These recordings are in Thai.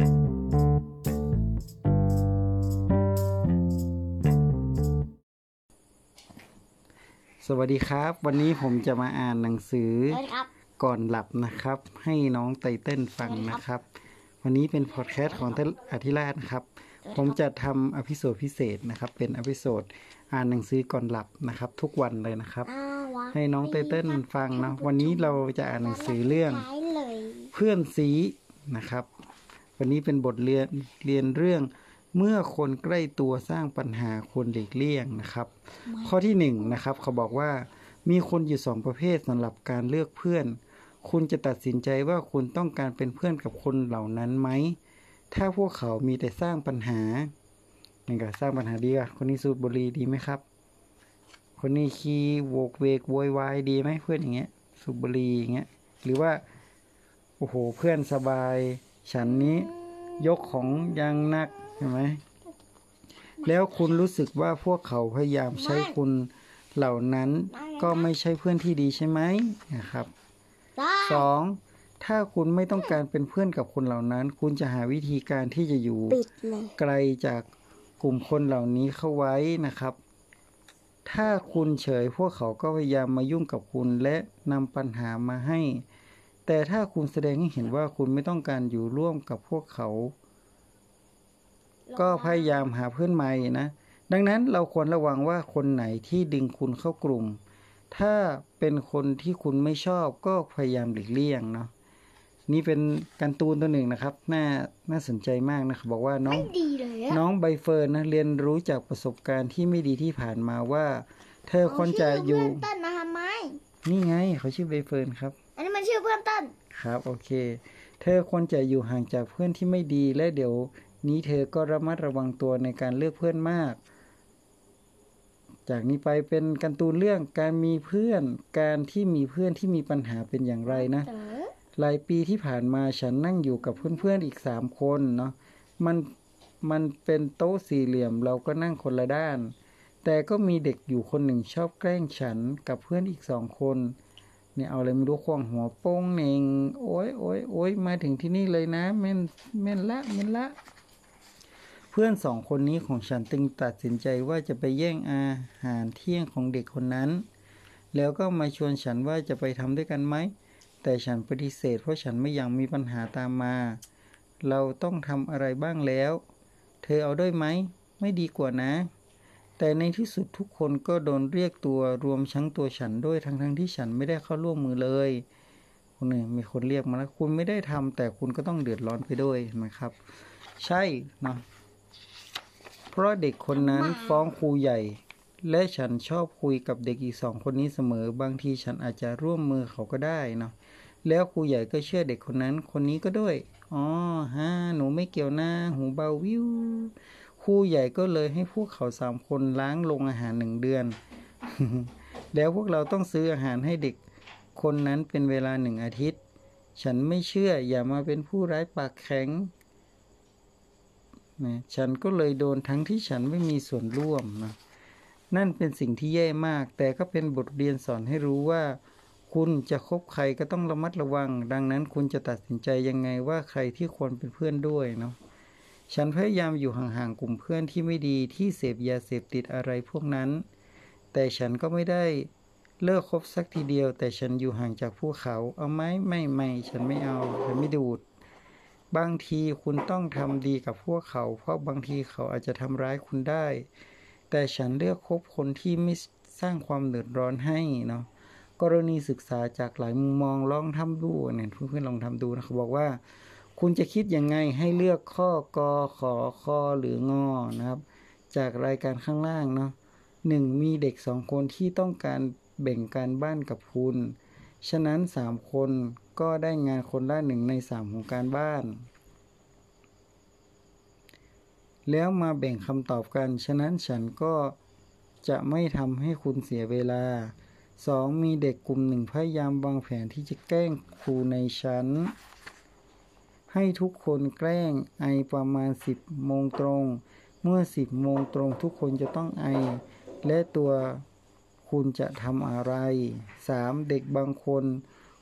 สวัสดีครับ วันนี้ผมจะมาอ่านหนังสือสวัสดีครับก่อนหลับนะครับ ให้น้องไตเติ้ลฟังนะครับ วันนี้เป็นพอดแคสต์ของเต้นอธิราชนะครับ ผมจะทำ episode พิเศษนะครับ เป็น episode อ่านหนังสือก่อนหลับนะครับ ทุกวันเลยนะครับอ้าววะให้น้องไตเติ้ลฟังนะวันนี้เราจะอ่านหนังสือเรื่องท้ายเลยเพื่อนซีนะครับ วันนี้เป็นบทเรียนเรียนเรื่อง เมื่อคนใกล้ตัวสร้างปัญหาควรหลีกเลี่ยงนะครับ ข้อที่หนึ่งนะครับเขาบอกว่ามีคนอยู่สองประเภทสำหรับการเลือกเพื่อน คุณจะตัดสินใจว่าคุณต้องการเป็นเพื่อนกับคนเหล่านั้นไหม ถ้าพวกเขามีแต่สร้างปัญหานี่ก็สร้างปัญหาดีอะคนนี้สูบบุหรี่ดีไหมครับ คนนี้ขี้โวกเวกโวยวายดีไหมเพื่อนอย่างเงี้ยสูบบุหรี่อย่างเงี้ยหรือว่าโอ้โหเพื่อนสบาย ฉันนี้ยกของอยังหนักใช่ไหมแล้วคุณรู้สึกว่าพวกเขาพยายามใช้คุณเหล่านั้นก็ไม่ใช่เพื่อนที่ดีใช่ไหมนะครับได้สองถ้าคุณไม่ต้องการเป็นเพื่อนกับคนเหล่านั้น คุณจะหาวิธีการที่จะอยู่ปิดเลยไกลจากกลุ่มคนเหล่านี้เข้าไว้นะครับ ถ้าคุณเฉยพวกเขาก็พยายามมายุ่งกับคุณและนำปัญหามาให้ แต่ถ้าคุณแสดงให้เห็นว่าคุณไม่ต้องการอยู่ร่วมกับพวกเขา ก็พยายามหาเพื่อนใหม่นะ ดังนั้นเราควรระวังว่าคนไหนที่ดึงคุณเข้ากลุ่ม ถ้าเป็นคนที่คุณไม่ชอบก็พยายามหลีกเลี่ยงเนาะนี่เป็นการ์ตูนตัวหนึ่งนะครับ น่า น่าสนใจมากนะครับบอกว่าน้องไม่ดีเลยอะน้องใบเฟิร์นนะเรียนรู้จากประสบการณ์ที่ไม่ดีที่ผ่านมาว่า เธอควรจะอยู่เาชื่เพื่อนเต้นมาทำไมนี่ไง เขาชื่อใบเฟิร์นครับอันนี้ มันชื่อเพื่อนต้น ครับโอเค เธอควรจะอยู่ห่างจากเพื่อนที่ไม่ดีและเดี๋ยว นี้เธอก็ระมัดระวังตัวในการเลือกเพื่อนมาก จากนี้ไปเป็นการ์ตูนเรื่องการมีเพื่อน การที่มีเพื่อนที่มีปัญหาเป็นอย่างไรนะ หลายปีที่ผ่านมาฉันนั่งอยู่กับเพื่อนๆอีกสามคนเนาะมันมันเป็นโต๊ะสี่เหลี่ยมเราก็นั่งคนละด้าน แต่ก็มีเด็กอยู่คนหนึ่งชอบแกล้งฉันกับเพื่อนอีกสองคน เนี่ยเอาอะไรไม่รู้ควงหัวโป้งเน่งโอ้ยโอ้ยโอ้ยมาถึงที่นี่เลยนะแม่นแม่นละแม่นละ เพื่อนสองคนนี้ของฉันจึงตัดสินใจว่าจะไปแย่งอาหารเที่ยงของเด็กคนนั้น แล้วก็มาชวนฉันว่าจะไปทำด้วยกันไหม แต่ฉันปฏิเสธเพราะฉันไม่อยากมีปัญหาตามมา เราต้องทำอะไรบ้างแล้ว เธอเอาด้วยไหม ไม่ดีกว่านะ แต่ในที่สุดทุกคนก็โดนเรียกตัวรวมทั้งตัวฉันด้วยทั้งทั้งๆที่ฉันไม่ได้เข้าร่วมมือเลยคนหนึ่งมีคนเรียกมาแล้วคุณไม่ได้ทำแต่คุณก็ต้องเดือดร้อนไปด้วยเห็นะครับ ใช่เนาะเพราะเด็กคนนั้นฟ้องครูใหญ่ และฉันชอบคุยกับเด็กอีกสองคนนี้เสมอ บางทีฉันอาจจะร่วมมือเขาก็ได้เนาะแล้วครูใหญ่ก็เชื่อเด็กคนนั้นคนนี้ก็ด้วยอ๋อฮะหนูไม่เกี่ยวนะหูเบาวิว ครูใหญ่ก็เลยให้พวกเขาสามคนล้างลงอาหารหนึ่งเดือน แล้วพวกเราต้องซื้ออาหารให้เด็ก คนนั้นเป็นเวลาหนึ่งอาทิตย์ ฉันไม่เชื่ออย่ามาเป็นผู้ร้ายปากแข็งนะฉันก็เลยโดนทั้งที่ฉันไม่มีส่วนร่วมนะนั่นเป็นสิ่งที่แย่มาก แต่ก็เป็นบทเรียนสอนให้รู้ว่า คุณจะคบใครก็ต้องระมัดระวัง ดังนั้นคุณจะตัดสินใจยังไงว่าใครที่ควรเป็นเพื่อนด้วยเนาะ ฉันพยายามอยู่ห่างๆกลุ่มเพื่อนที่ไม่ดีที่เสพยาเสพติดอะไรพวกนั้น แต่ฉันก็ไม่ได้เลิกคบสักทีเดียว แต่ฉันอยู่ห่างจากพวกเขา เอาไหมไม่ไม่ฉันไม่เอา ฉันไม่ดูด บางทีคุณต้องทำดีกับพวกเขา เพราะบางทีเขาอาจจะทำร้ายคุณได้ แต่ฉันเลือกคบคนที่ไม่สร้างความเดือดร้อนให้เนาะกรณีศึกษาจากหลายมุมมองลองทำดูเนี่ยเพื่อนๆลองทำดูนะเขาบอกว่า คุณจะคิดยังไงให้เลือกข้อกอขอคอหรืองอนะครับ จากรายการข้างล่างเนาะหนึ่งมีเด็กสองคนที่ต้องการแบ่งการบ้านกับคุณ ฉะนั้นสามคนก็ได้งานคนละหนึ่งในสามของการบ้าน แล้วมาแบ่งคำตอบกัน ฉะนั้นฉันก็จะไม่ทำให้คุณเสียเวลาสองมีเด็กกลุ่มหนึ่งพยายามวางแผนที่จะแกล้งครูในชั้น ให้ทุกคนแกล้งไอประมาณ 10โมงตรง เมื่อ 10โมงตรงทุกคนจะต้องไอ และตัวคุณจะทำอะไร 3. เด็กบางคน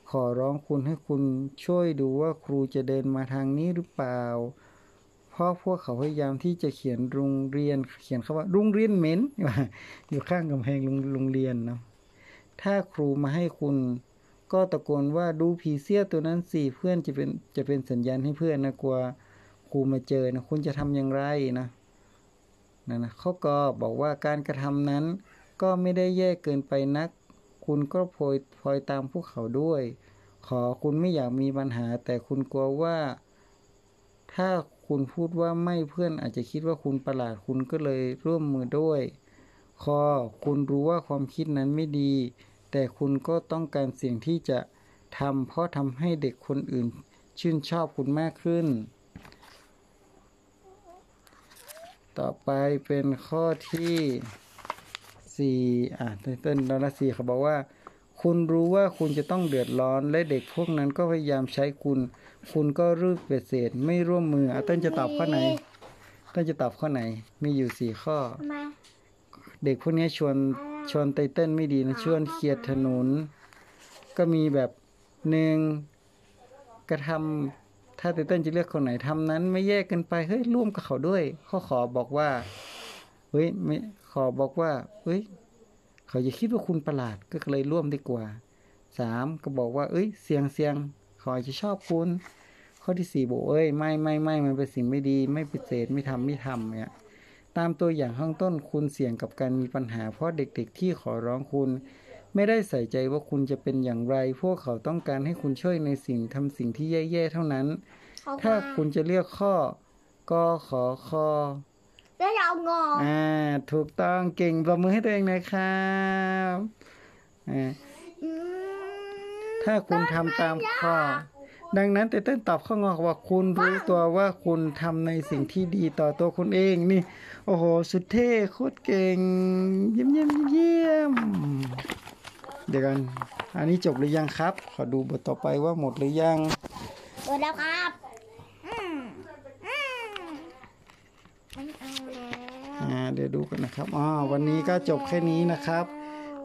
ขอร้องคุณให้คุณช่วยดูว่าครูจะเดินมาทางนี้หรือเปล่า เพราะพวกเขาพยายามที่จะเขียนโรงเรียนเขียนคำว่าโรงเรียนเหม็นอยู่ข้างกำแพงโรงโรงเรียนเนาะถ้าครูมาให้คุณ ก็ตะโกนว่าดูผีเสื้อตัวนั้นสิเพื่อนจะเป็นจะเป็นสัญญาณให้เพื่อนนะกลัวครูมาเจอนะคุณจะทำอย่างไรนะนั่นนะเขาก็บอกว่าการกระทำนั้น ก็ไม่ได้แย่เกินไปนัก คุณก็พลอยพลอยตามพวกเขาด้วย ขอคุณไม่อยากมีปัญหา แต่คุณกลัวว่า ถ้าคุณพูดว่าไม่เพื่อนอาจจะคิดว่าคุณประหลาดคุณก็เลยร่วมมือด้วยคอคุณรู้ว่าความคิดนั้นไม่ดี แต่คุณก็ต้องการเสี่ยงที่จะทำเพราะทำให้เด็กคนอื่น ชื่นชอบคุณมากขึ้น ต่อไปเป็นข้อที่สี่อะเต้นดอลลาร์สี่เขาบอกว่า คุณรู้ว่าคุณจะต้องเดือดร้อนและเด็กพวกนั้นก็พยายามใช้คุณ คุณก็รูปเปฏิเสธไม่ร่วมมืออะเต้นจะตอบข้อไหนเต้นจะตอบข้อไหนมีอยู่สี่ข้อทำไมเด็กพวกนี้ชวน ชวนไตเติ้ลไม่ดีนะชวนเครียดถนน ก็มีแบบหนึ่งกระทำถ้าไตเติ้ลจะเลือกคนไหนทำนั้น ไม่แยกกันไปเฮ้ยร่วมกับเขาด้วยข้อขอบอกว่าเฮ้ยไม่ขอบอกว่าเฮ้ย เขาจะคิดว่าคุณประหลาดก็เลยร่วมดีกว่าสามก็บอกว่า เอ้ย เสียงเสียงเขาอาจจะชอบคุณข้อที่สี่บอกเอ้ยไม่ไม่ไม่มันเป็นสิ่งไม่ดี ไม่ปฏิเสธไม่ทำไม่ทำเนี่ย ตามตัวอย่างข้างต้นคุณเสี่ยงกับการมีปัญหาเพราะเด็กๆ ที่ขอร้องคุณ ไม่ได้ใส่ใจว่าคุณจะเป็นอย่างไร พวกเขาต้องการให้คุณช่วยในสิ่งทำสิ่งที่แย่ๆเท่านั้นเขาถ้าว่าคุณจะเลือกข้อกอขอคอแล้วเรางออ่าถูกต้องเก่งปรบมือให้ตัวเองหนะครับอ่าอืมถ้าคุณทำตามข้อ ดังนั้นแต่เต้นตอบข้องอว่าคุณรู้ตัวว่าคุณทำในสิ่งที่ดีต่อตัวคุณเองนี่ โอ้โห สุดเท่โคตรเก่ง เยี่ยมเยี่ยมเยี่ยมเดี๋ยวกันอันนี้จบหรือยังครับ ขอดูบทต่อไปว่าหมดหรือยังเปิดแล้วครับอืมอืมไม่เอาแล้วอ่าเดี๋ยวดูกันนะครับอ๋อวันนี้ก็จบแค่นี้นะครับ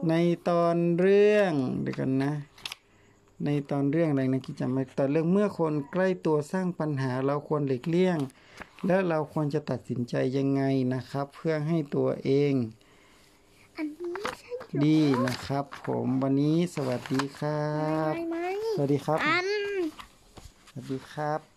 ในตอนเรื่องเดี๋ยวกันนะ ในตอนเรื่องอะไรนะกิจจำไม่ตอนเรื่องเมื่อคนใกล้ตัวสร้างปัญหาเราควรหลีกเลี่ยง และเราควรจะตัดสินใจยังไงนะครับ เพื่อให้ตัวเองอันนี้ใช่ดีนะครับ ผมวันนี้สวัสดีครับไหมไหมสวัสดีครับ อัน สวัสดีครับ